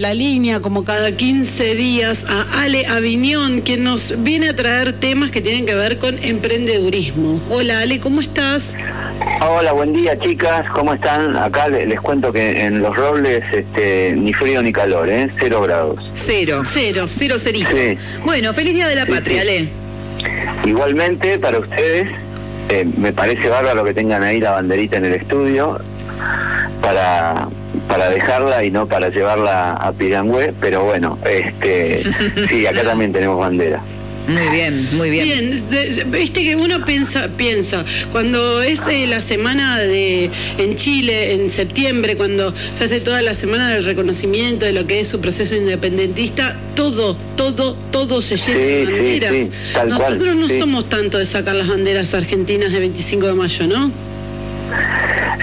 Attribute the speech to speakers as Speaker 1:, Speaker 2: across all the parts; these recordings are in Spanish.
Speaker 1: la línea, como cada 15 días, a Ale Aviñón, quien nos viene a traer temas que tienen que ver con emprendedurismo. Hola Ale, ¿cómo estás?
Speaker 2: Hola, buen día chicas, ¿cómo están? Acá les, cuento que en Los Robles este, ni frío ni calor, ¿eh? Cero grados.
Speaker 3: Cero. Cero, cero cerito.
Speaker 2: Sí.
Speaker 3: Bueno, feliz Día de la Patria, Ale.
Speaker 2: Igualmente, para ustedes, eh, me parece bárbaro que tengan ahí la banderita en el estudio para para dejarla y no para llevarla a Pirangüe, pero bueno, este sí, acá también tenemos bandera.
Speaker 3: Muy bien, muy bien.
Speaker 1: Bien, viste que uno piensa, piensa cuando es eh, la semana de en Chile, en septiembre, cuando se hace toda la semana del reconocimiento de lo que es su proceso independentista, todo, todo, todo se llena de banderas. Nosotros no somos tanto de sacar las banderas argentinas de 25 de mayo, ¿no?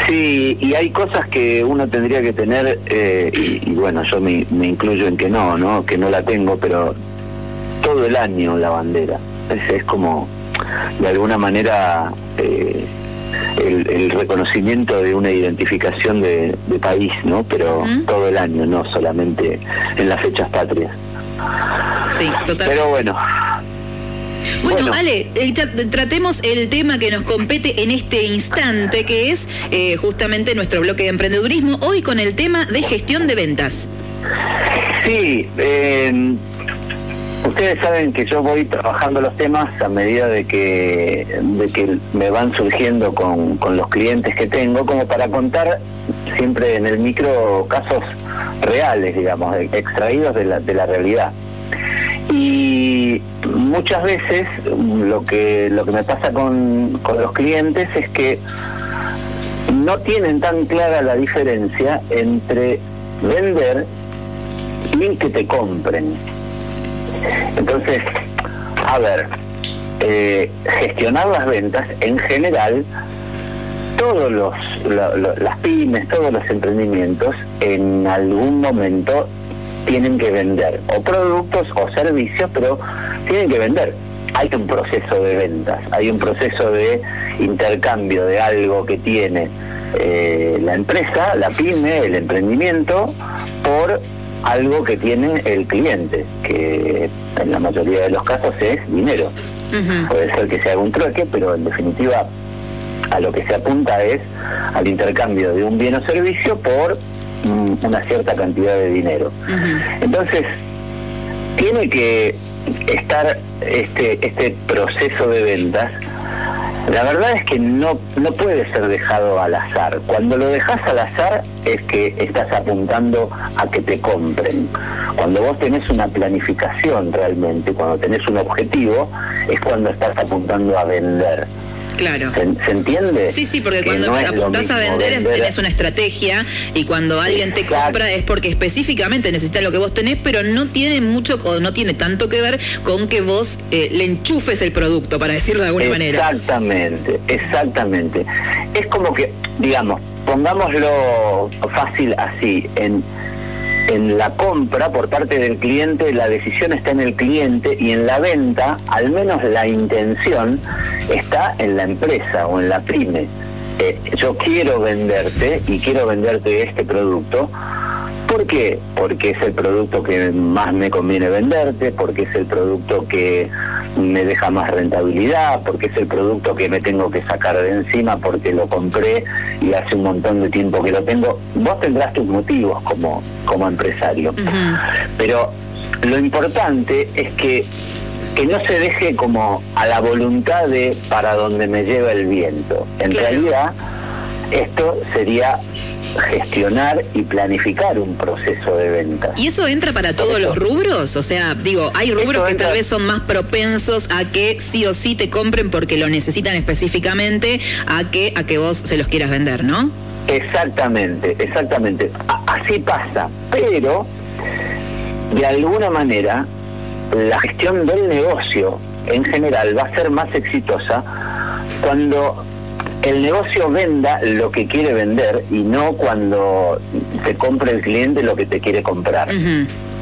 Speaker 2: Sí, y hay cosas que uno tendría que tener, eh, y, bueno, yo me, me, incluyo en que no, ¿no? Que no la tengo, pero todo el año la bandera. Es, es como, de alguna manera, eh, el, reconocimiento de una identificación de, país, ¿no? Pero todo el año, no solamente en las fechas patrias.
Speaker 3: Sí, total.
Speaker 2: Pero bueno,
Speaker 3: bueno, Ale, eh, tratemos el tema que nos compete en este instante, que es eh, justamente nuestro bloque de emprendedurismo, hoy con el tema de gestión de ventas.
Speaker 2: Sí, em, ustedes saben que yo voy trabajando los temas a medida de que, de que me van surgiendo con, con los clientes que tengo, como para contar siempre en el micro casos reales, digamos, extraídos de la, de la realidad. Y muchas veces lo que, lo que me pasa con, con los clientes es que no tienen tan clara la diferencia entre vender y que te compren. Entonces, a ver, eh, gestionar las ventas en general, todos los, las pymes, todos los emprendimientos en algún momento tienen que vender o productos o servicios, pero tienen que vender. Hay un proceso de ventas, hay un proceso de intercambio de algo que tiene eh, la empresa, la pyme, el emprendimiento, por algo que tiene el cliente, que en la mayoría de los casos es dinero. Puede ser que se haga un trueque, pero en definitiva a lo que se apunta es al intercambio de un bien o servicio por una cierta cantidad de dinero. Entonces, tiene que estar este, este proceso de ventas, la verdad es que no, no puede ser dejado al azar. Cuando lo dejas al azar es que estás apuntando a que te compren. Cuando vos tenés una planificación realmente, cuando tenés un objetivo, es cuando estás apuntando a vender.
Speaker 3: Claro.
Speaker 2: ¿Se, entiende?
Speaker 3: Sí, sí, porque cuando apuntás a vender, es, tenés una estrategia y cuando alguien te compra es porque específicamente necesita lo que vos tenés, pero no tiene mucho o no tiene tanto que ver con que vos eh, le enchufes el producto, para decirlo de alguna
Speaker 2: manera. Exactamente, exactamente. Es como que, digamos, pongámoslo fácil así, en en la compra por parte del cliente, la decisión está en el cliente y en la venta, al menos la intención está en la empresa o en la pyme. Eh, yo quiero venderte y quiero venderte este producto. ¿Por qué? Porque es el producto que más me conviene venderte, porque es el producto que me deja más rentabilidad, porque es el producto que me tengo que sacar de encima porque lo compré y hace un montón de tiempo que lo tengo. Vos tendrás tus motivos como, como empresario. Pero lo importante es que, que no se deje como a la voluntad de para donde me lleva el viento. En realidad, esto sería gestionar y planificar un proceso de venta.
Speaker 3: ¿Y eso entra para todos los rubros? O sea, digo, hay rubros que tal vez son más propensos a que sí o sí te compren porque lo necesitan específicamente a que a que vos se los quieras vender, ¿no?
Speaker 2: Exactamente, exactamente. así pasa, pero de alguna manera la gestión del negocio en general va a ser más exitosa cuando el negocio venda lo que quiere vender y no cuando te compra el cliente lo que te quiere comprar.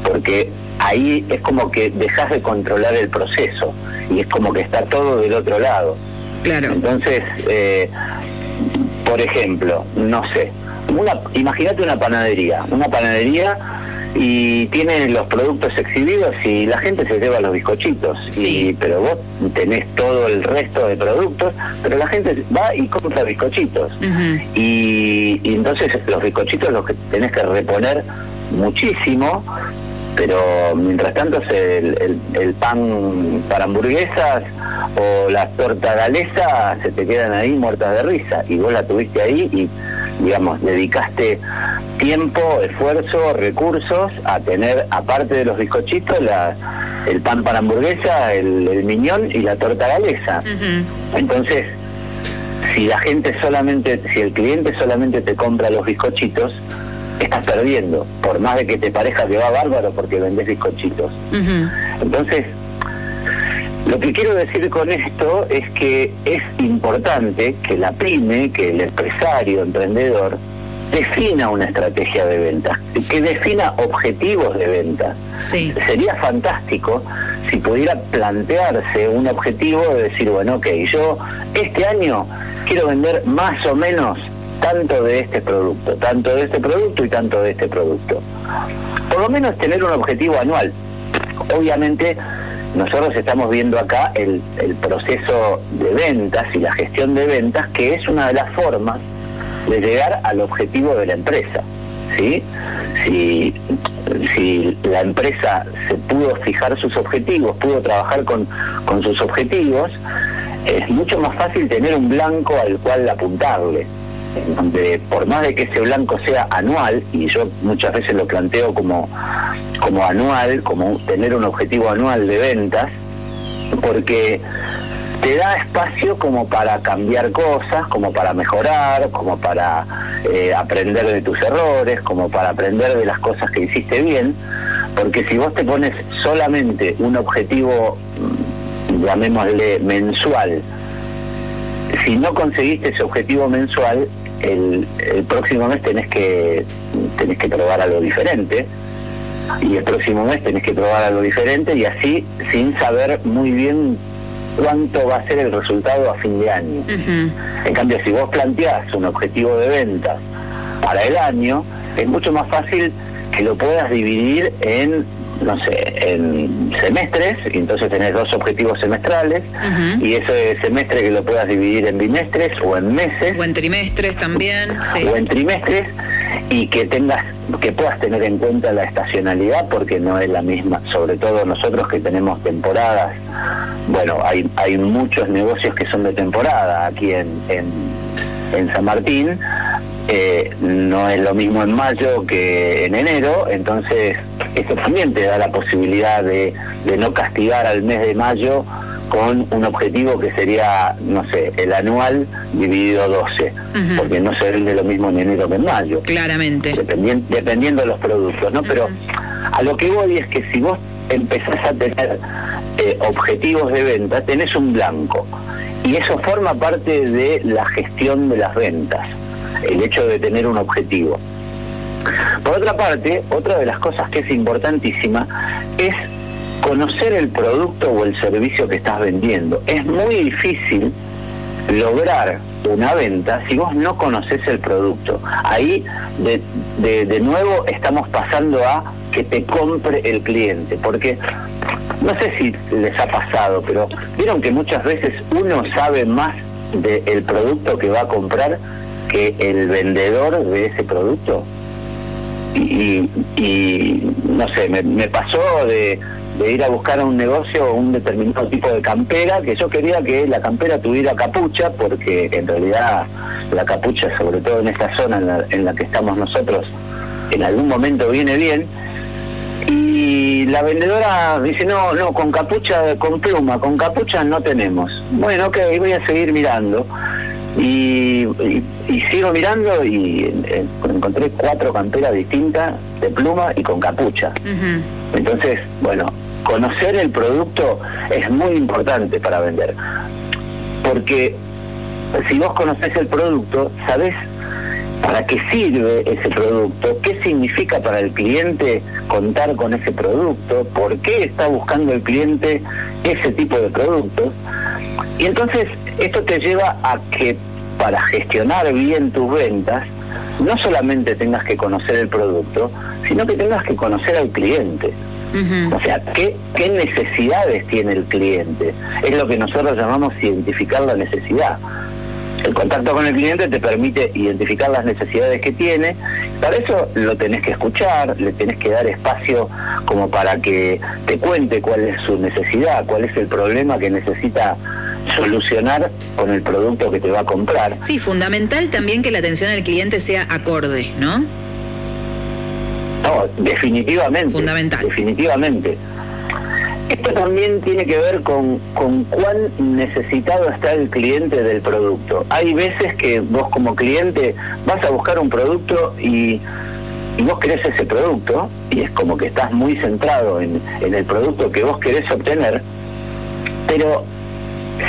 Speaker 2: Porque ahí es como que dejas de controlar el proceso y es como que está todo del otro lado.
Speaker 3: Claro.
Speaker 2: Entonces, eh, por ejemplo, no sé, una, imagínate una panadería, una panadería y tiene los productos exhibidos y la gente se lleva los bizcochitos. Y, pero vos tenés todo el resto de productos, pero la gente va y compra bizcochitos. y, entonces los bizcochitos los que tenés que reponer muchísimo, pero mientras tanto el, el, pan para hamburguesas o la torta galesa se te quedan ahí muertas de risa y vos la tuviste ahí y digamos, dedicaste tiempo, esfuerzo, recursos a tener, aparte de los bizcochitos, la, el pan para hamburguesa, el, el miñón y la torta galesa. Entonces, si la gente solamente, si el cliente solamente te compra los bizcochitos, estás perdiendo, por más de que te parezca que va bárbaro porque vendes bizcochitos. Entonces, lo que quiero decir con esto es que es importante que la pyme, que el empresario, emprendedor, defina una estrategia de venta, que defina objetivos de venta. Sería fantástico si pudiera plantearse un objetivo de decir, bueno, ok, yo este año quiero vender más o menos tanto de este producto, tanto de este producto y tanto de este producto. Por lo menos tener un objetivo anual. Obviamente nosotros estamos viendo acá el, proceso de ventas y la gestión de ventas, que es una de las formas de llegar al objetivo de la empresa. ¿sí? Si, si la empresa se pudo fijar sus objetivos, pudo trabajar con, con sus objetivos, es mucho más fácil tener un blanco al cual apuntarle donde por más de que ese blanco sea anual, y yo muchas veces lo planteo como, como anual, como tener un objetivo anual de ventas, porque te da espacio como para cambiar cosas, como para mejorar, como para eh, aprender de tus errores, como para aprender de las cosas que hiciste bien, porque si vos te pones solamente un objetivo, mm, llamémosle mensual, si no conseguiste ese objetivo mensual, el, próximo mes tenés que, tenés que probar algo diferente y el próximo mes tenés que probar algo diferente y así sin saber muy bien cuánto va a ser el resultado a fin de año. En cambio, si vos planteás un objetivo de venta para el año, es mucho más fácil que lo puedas dividir en no sé, en semestres, y entonces tenés dos objetivos semestrales, y ese semestre que lo puedas dividir en bimestres o en meses.
Speaker 3: O en trimestres también,
Speaker 2: O en trimestres, y que tengas, que puedas tener en cuenta la estacionalidad, porque no es la misma, sobre todo nosotros que tenemos temporadas, bueno, hay, hay muchos negocios que son de temporada aquí en, en, en San Martín, eh, no es lo mismo en mayo que en enero, entonces esto también te da la posibilidad de, no castigar al mes de mayo con un objetivo que sería, no sé, el anual dividido 12, porque no se vende lo mismo en enero que en mayo.
Speaker 3: Claramente.
Speaker 2: dependiendo de los productos, ¿no? Pero a lo que voy es que si vos empezás a tener eh, objetivos de venta, tenés un blanco. Y eso forma parte de la gestión de las ventas el hecho de tener un objetivo. Por otra parte, otra de las cosas que es importantísima es conocer el producto o el servicio que estás vendiendo. Es muy difícil lograr una venta si vos no conoces el producto. Ahí de, de, nuevo estamos pasando a que te compre el cliente, porque no sé si les ha pasado, pero vieron que muchas veces uno sabe más del producto que va a comprar que el vendedor de ese producto y, no sé, me, pasó de, ir a buscar a un negocio un determinado tipo de campera, que yo quería que la campera tuviera capucha, porque en realidad la capucha, sobre todo en esta zona en la, en la que estamos nosotros, en algún momento viene bien. Y la vendedora dice, no, no, con capucha, con pluma, con capucha no tenemos. Bueno, ok, voy a seguir mirando. Y, sigo mirando y encontré cuatro camperas distintas de pluma y con capucha. Entonces, bueno, conocer el producto es muy importante para vender. Porque si vos conocés el producto, sabés para qué sirve ese producto, qué significa para el cliente contar con ese producto, por qué está buscando el cliente ese tipo de productos. Y entonces esto te lleva a que para gestionar bien tus ventas no solamente tengas que conocer el producto, sino que tengas que conocer al cliente. O sea, ¿qué, ¿qué necesidades tiene el cliente? Es lo que nosotros llamamos identificar la necesidad. El contacto con el cliente te permite identificar las necesidades que tiene. Para eso lo tenés que escuchar, le tenés que dar espacio como para que te cuente cuál es su necesidad, cuál es el problema que necesita solucionar con el producto que te va a comprar.
Speaker 3: Sí, fundamental también que la atención al cliente sea acorde, ¿no?
Speaker 2: No, definitivamente.
Speaker 3: Fundamental.
Speaker 2: Definitivamente. Esto también tiene que ver con, con cuán necesitado está el cliente del producto. Hay veces que vos como cliente vas a buscar un producto y, vos querés ese producto y es como que estás muy centrado en, en el producto que vos querés obtener, pero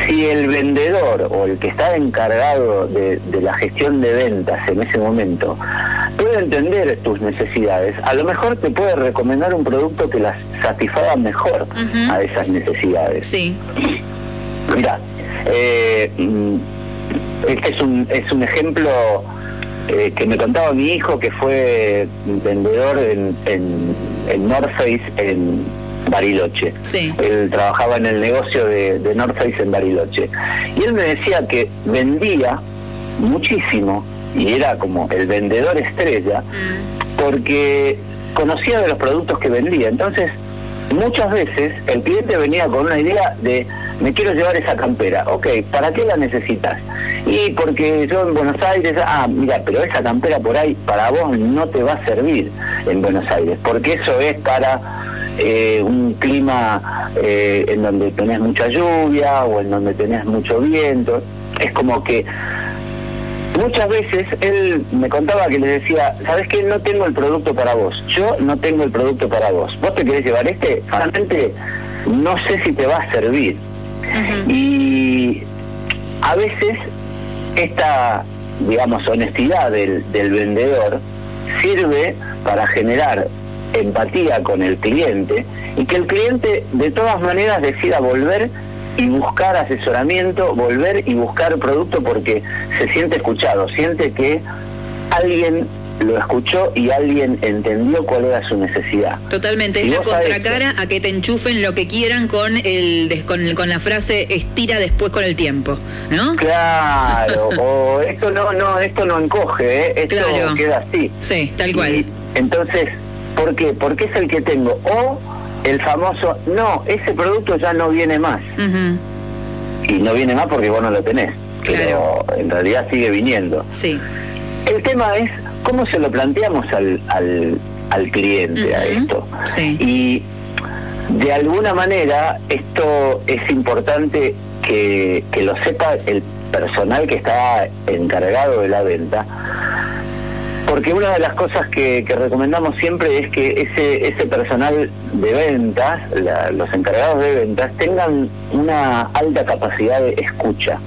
Speaker 2: si el vendedor o el que está encargado de, la gestión de ventas en ese momento puede entender tus necesidades, a lo mejor te puede recomendar un producto que las satisfaga mejor a esas necesidades.
Speaker 3: Sí.
Speaker 2: Mira, eh, mm, este es un, es un ejemplo eh, que me contaba mi hijo que fue vendedor en, en, en North Face en Bariloche. Él trabajaba en el negocio de, de North Face en Bariloche. Y él me decía que vendía muchísimo y era como el vendedor estrella mm. porque conocía de los productos que vendía. Entonces, muchas veces el cliente venía con una idea de me quiero llevar esa campera. Ok, ¿para qué la necesitas? Y porque yo en Buenos Aires, ah, mira, pero esa campera por ahí para vos no te va a servir en Buenos Aires, porque eso es para eh, un clima eh, en donde tenés mucha lluvia o en donde tenés mucho viento. Es como que muchas veces él me contaba que le decía, ¿sabes qué? No tengo el producto para vos. Yo no tengo el producto para vos. ¿Vos te querés llevar este? Realmente no sé si te va a servir. Y a veces esta, digamos, honestidad del, del vendedor sirve para generar empatía con el cliente y que el cliente de todas maneras decida volver y buscar asesoramiento, volver y buscar producto porque se siente escuchado, siente que alguien lo escuchó y alguien entendió cuál era su necesidad.
Speaker 3: Totalmente, es la contracara a que te enchufen lo que quieran con el con, la frase estira después con el tiempo, ¿no?
Speaker 2: Claro, o esto no no esto no encoge, ¿eh? esto queda así.
Speaker 3: Sí, tal cual.
Speaker 2: entonces ¿Por qué? Porque es el que tengo. O el famoso, no, ese producto ya no viene más. Y no viene más porque vos no lo tenés. Pero en realidad sigue viniendo.
Speaker 3: Sí.
Speaker 2: El tema es cómo se lo planteamos al, al, al cliente a esto.
Speaker 3: Sí.
Speaker 2: Y de alguna manera esto es importante que, que lo sepa el personal que está encargado de la venta porque una de las cosas que, recomendamos siempre es que ese, ese personal de ventas, los encargados de ventas, tengan una alta capacidad de escucha.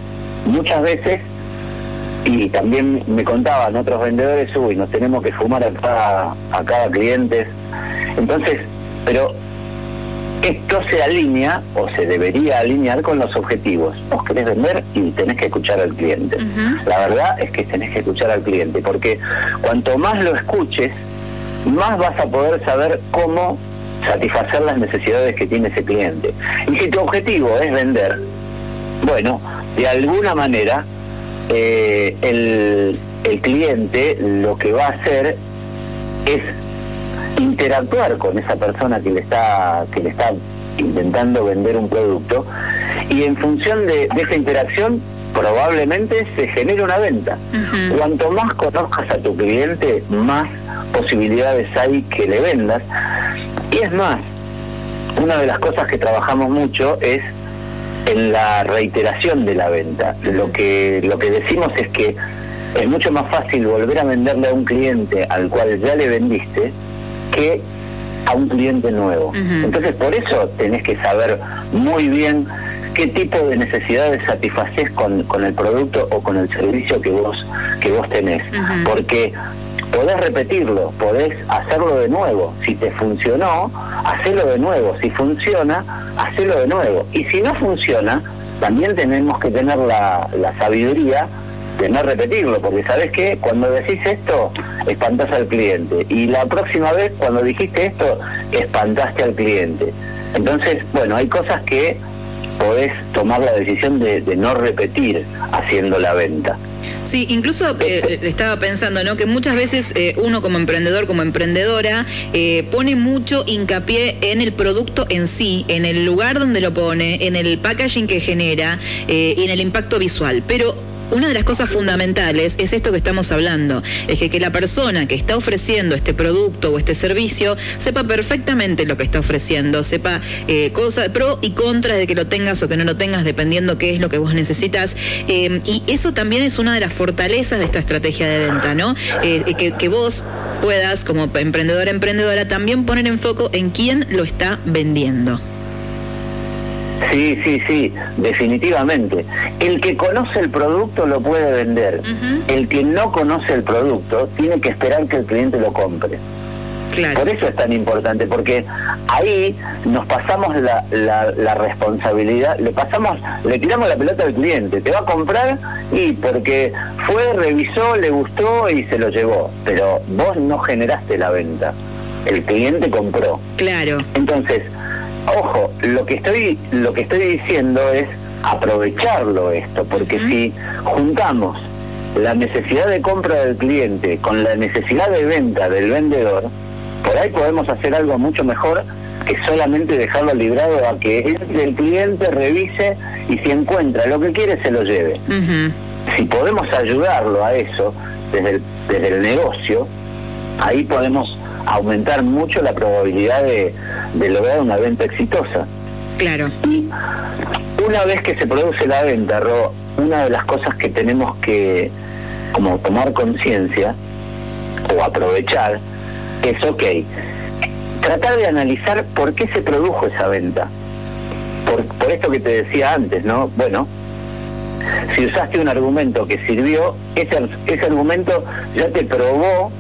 Speaker 2: Muchas veces, y también me contaban otros vendedores, uy, nos tenemos que fumar a cada, a cada cliente. Entonces, pero esto se alinea o se debería alinear con los objetivos. Vos querés vender y tenés que escuchar al cliente. La verdad es que tenés que escuchar al cliente, porque cuanto más lo escuches, más vas a poder saber cómo satisfacer las necesidades que tiene ese cliente. Y si tu objetivo es vender, bueno, de alguna manera eh, el, el cliente lo que va a hacer es interactuar con esa persona que le está que le está intentando vender un producto y en función de, esa interacción probablemente se genere una venta. Cuanto más conozcas a tu cliente, más posibilidades hay que le vendas. Y es más, una de las cosas que trabajamos mucho es en la reiteración de la venta. Lo que, lo que decimos es que es mucho más fácil volver a venderle a un cliente al cual ya le vendiste que a un cliente nuevo. Entonces, por eso tenés que saber muy bien qué tipo de necesidades satisfaces con, con el producto o con el servicio que vos, que vos tenés. Porque podés repetirlo, podés hacerlo de nuevo. Si te funcionó, hacelo de nuevo. Si funciona, hacelo de nuevo. Y si no funciona, también tenemos que tener la, la sabiduría de no repetirlo, porque sabes que cuando decís esto, espantás al cliente. Y la próxima vez, cuando dijiste esto, espantaste al cliente. Entonces, bueno, hay cosas que podés tomar la decisión de, no repetir haciendo la venta.
Speaker 3: Sí, incluso eh, eh, estaba pensando, ¿no? Que muchas veces eh, uno como emprendedor, como emprendedora, pone mucho hincapié en el producto en sí, en el lugar donde lo pone, en el packaging que genera y en el impacto visual. Pero una de las cosas fundamentales es esto que estamos hablando, es que, que la persona que está ofreciendo este producto o este servicio sepa perfectamente lo que está ofreciendo, sepa eh, cosas pro y contra de que lo tengas o que no lo tengas, dependiendo qué es lo que vos necesitas. Eh, y eso también es una de las fortalezas de esta estrategia de venta, ¿no? Eh, que, que vos puedas, como emprendedora, emprendedora, también poner en foco en quién lo está vendiendo.
Speaker 2: Sí, sí, sí, definitivamente. El que conoce el producto lo puede vender. El que no conoce el producto tiene que esperar que el cliente lo compre. Por eso es tan importante, porque ahí nos pasamos la, la, responsabilidad, le pasamos, le tiramos la pelota al cliente, te va a comprar y porque fue, revisó, le gustó y se lo llevó, pero vos no generaste la venta, el cliente compró.
Speaker 3: Claro.
Speaker 2: Entonces, ojo, lo que estoy, lo que estoy diciendo es aprovecharlo esto, porque si juntamos la necesidad de compra del cliente con la necesidad de venta del vendedor, por ahí podemos hacer algo mucho mejor que solamente dejarlo librado a que el, cliente revise y si encuentra lo que quiere se lo lleve. Si podemos ayudarlo a eso desde desde el negocio, ahí podemos aumentar mucho la probabilidad de, lograr una venta exitosa.
Speaker 3: Claro.
Speaker 2: Y una vez que se produce la venta, Ro, una de las cosas que tenemos que como tomar conciencia o aprovechar es, ok, tratar de analizar por qué se produjo esa venta. Por, por esto que te decía antes, ¿no? Bueno, si usaste un argumento que sirvió, ese, ese argumento ya te probó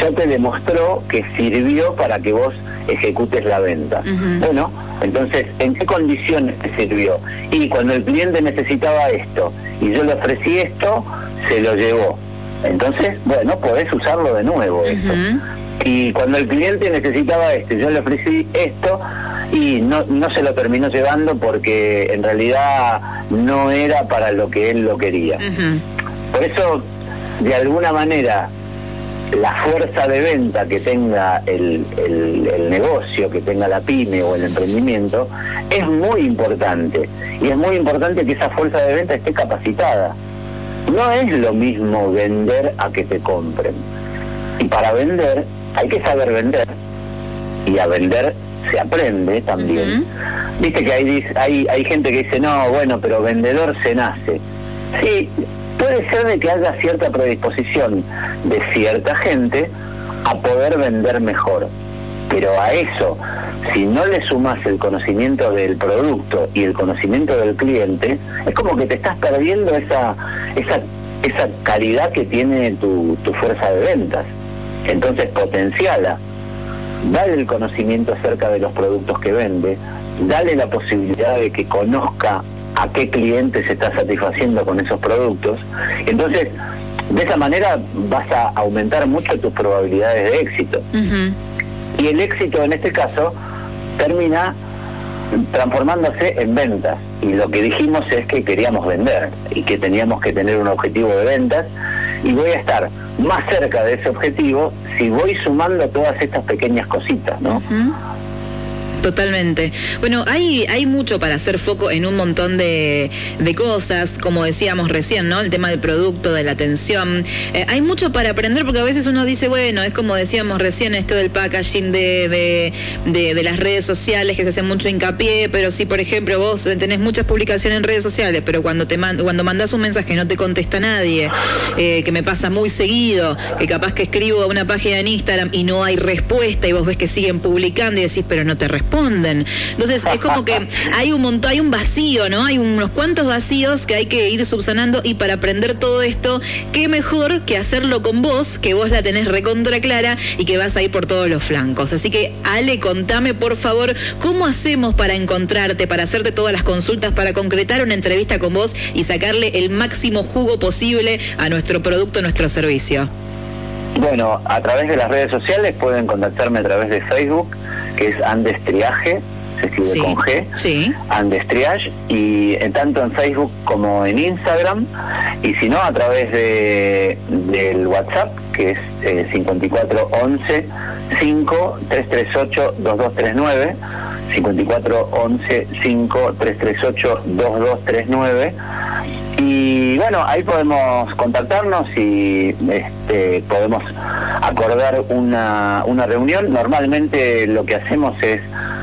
Speaker 2: ya te demostró que sirvió para que vos ejecutes la venta. Bueno, entonces, ¿en qué condiciones te sirvió? Y cuando el cliente necesitaba esto y yo le ofrecí esto, se lo llevó. Entonces, bueno, podés usarlo de nuevo Y cuando el cliente necesitaba esto y yo le ofrecí esto y no, no se lo terminó llevando porque en realidad no era para lo que él lo quería. Por eso, de alguna manera, la fuerza de venta que tenga el, el, negocio, que tenga la pyme o el emprendimiento, es muy importante. Y es muy importante que esa fuerza de venta esté capacitada. No es lo mismo vender a que te compren. Y para vender hay que saber vender. Y a vender se aprende también. Viste que hay, hay, hay gente que dice, no, bueno, pero vendedor se nace. Sí, puede ser de que haya cierta predisposición de cierta gente a poder vender mejor. Pero a eso, si no le sumas el conocimiento del producto y el conocimiento del cliente, es como que te estás perdiendo esa, esa, esa calidad que tiene tu, tu fuerza de ventas. Entonces potenciala, dale el conocimiento acerca de los productos que vende, dale la posibilidad de que conozca a qué cliente se está satisfaciendo con esos productos. Entonces, de esa manera vas a aumentar mucho tus probabilidades de éxito. Y el éxito en este caso termina transformándose en ventas. Y lo que dijimos es que queríamos vender y que teníamos que tener un objetivo de ventas. Y voy a estar más cerca de ese objetivo si voy sumando todas estas pequeñas cositas, ¿no?
Speaker 3: Totalmente. Bueno, hay, hay mucho para hacer foco en un montón de, cosas, como decíamos recién, ¿no? El tema del producto, de la atención. Eh, hay mucho para aprender porque a veces uno dice, bueno, es como decíamos recién, esto del packaging de, de, las redes sociales, que se hace mucho hincapié, pero si, por ejemplo, vos tenés muchas publicaciones en redes sociales, pero cuando te cuando mandás un mensaje no te contesta nadie, eh, que me pasa muy seguido, que capaz que escribo a una página en Instagram y no hay respuesta y vos ves que siguen publicando y decís, pero no te respondo Entonces es como que hay un montón, hay un vacío, ¿no? Hay unos cuantos vacíos que hay que ir subsanando y para aprender todo esto, qué mejor que hacerlo con vos, que vos la tenés recontra clara y que vas a ir por todos los flancos. Así que Ale, contame por favor, ¿cómo hacemos para encontrarte, para hacerte todas las consultas, para concretar una entrevista con vos y sacarle el máximo jugo posible a nuestro producto, a nuestro servicio?
Speaker 2: Bueno, a través de las redes sociales pueden contactarme a través de Facebook, que es Andes Triaje, se escribe con G,
Speaker 3: sí.
Speaker 2: Andes Triage, y tanto en Facebook como en Instagram, y si no, a través de, del WhatsApp, que es eh, 5411 5 338 2239 5411 5 338 2239 y bueno, ahí podemos contactarnos y este, podemos acordar una, una reunión. Normalmente lo que hacemos es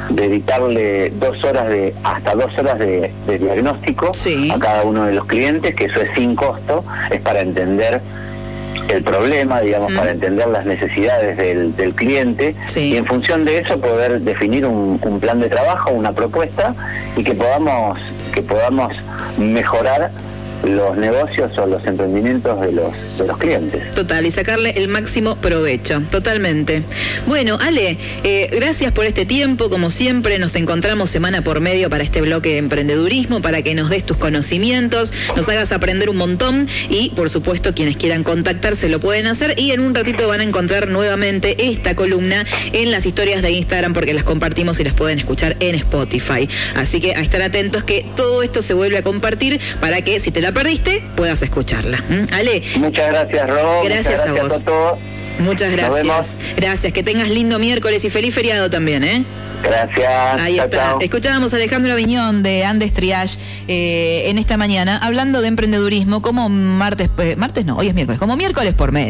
Speaker 2: dedicarle dos horas de hasta dos horas de, diagnóstico a cada uno de los clientes, que eso es sin costo, es para entender el problema, digamos, para entender las necesidades del, del cliente. Y en función de eso poder definir un, un, plan de trabajo, una propuesta y que podamos que podamos mejorar los negocios o los emprendimientos de los, de los clientes.
Speaker 3: Total, y sacarle el máximo provecho, totalmente. Bueno, Ale, eh, gracias por este tiempo, como siempre nos encontramos semana por medio para este bloque de emprendedurismo, para que nos des tus conocimientos, nos hagas aprender un montón y por supuesto quienes quieran contactarse lo pueden hacer y en un ratito van a encontrar nuevamente esta columna en las historias de Instagram porque las compartimos y las pueden escuchar en Spotify. Así que a estar atentos que todo esto se vuelve a compartir para que si te la perdiste, puedas escucharla. Ale.
Speaker 2: Muchas gracias, Rob.
Speaker 3: Gracias, a vos. Muchas gracias. Gracias. Que tengas lindo miércoles y feliz feriado también, ¿eh?
Speaker 2: Gracias.
Speaker 3: Ahí está. Escuchábamos a Alejandro Viñón de Andes Triage eh, en esta mañana hablando de emprendedurismo como martes, eh, martes no, hoy es miércoles, como miércoles por medio.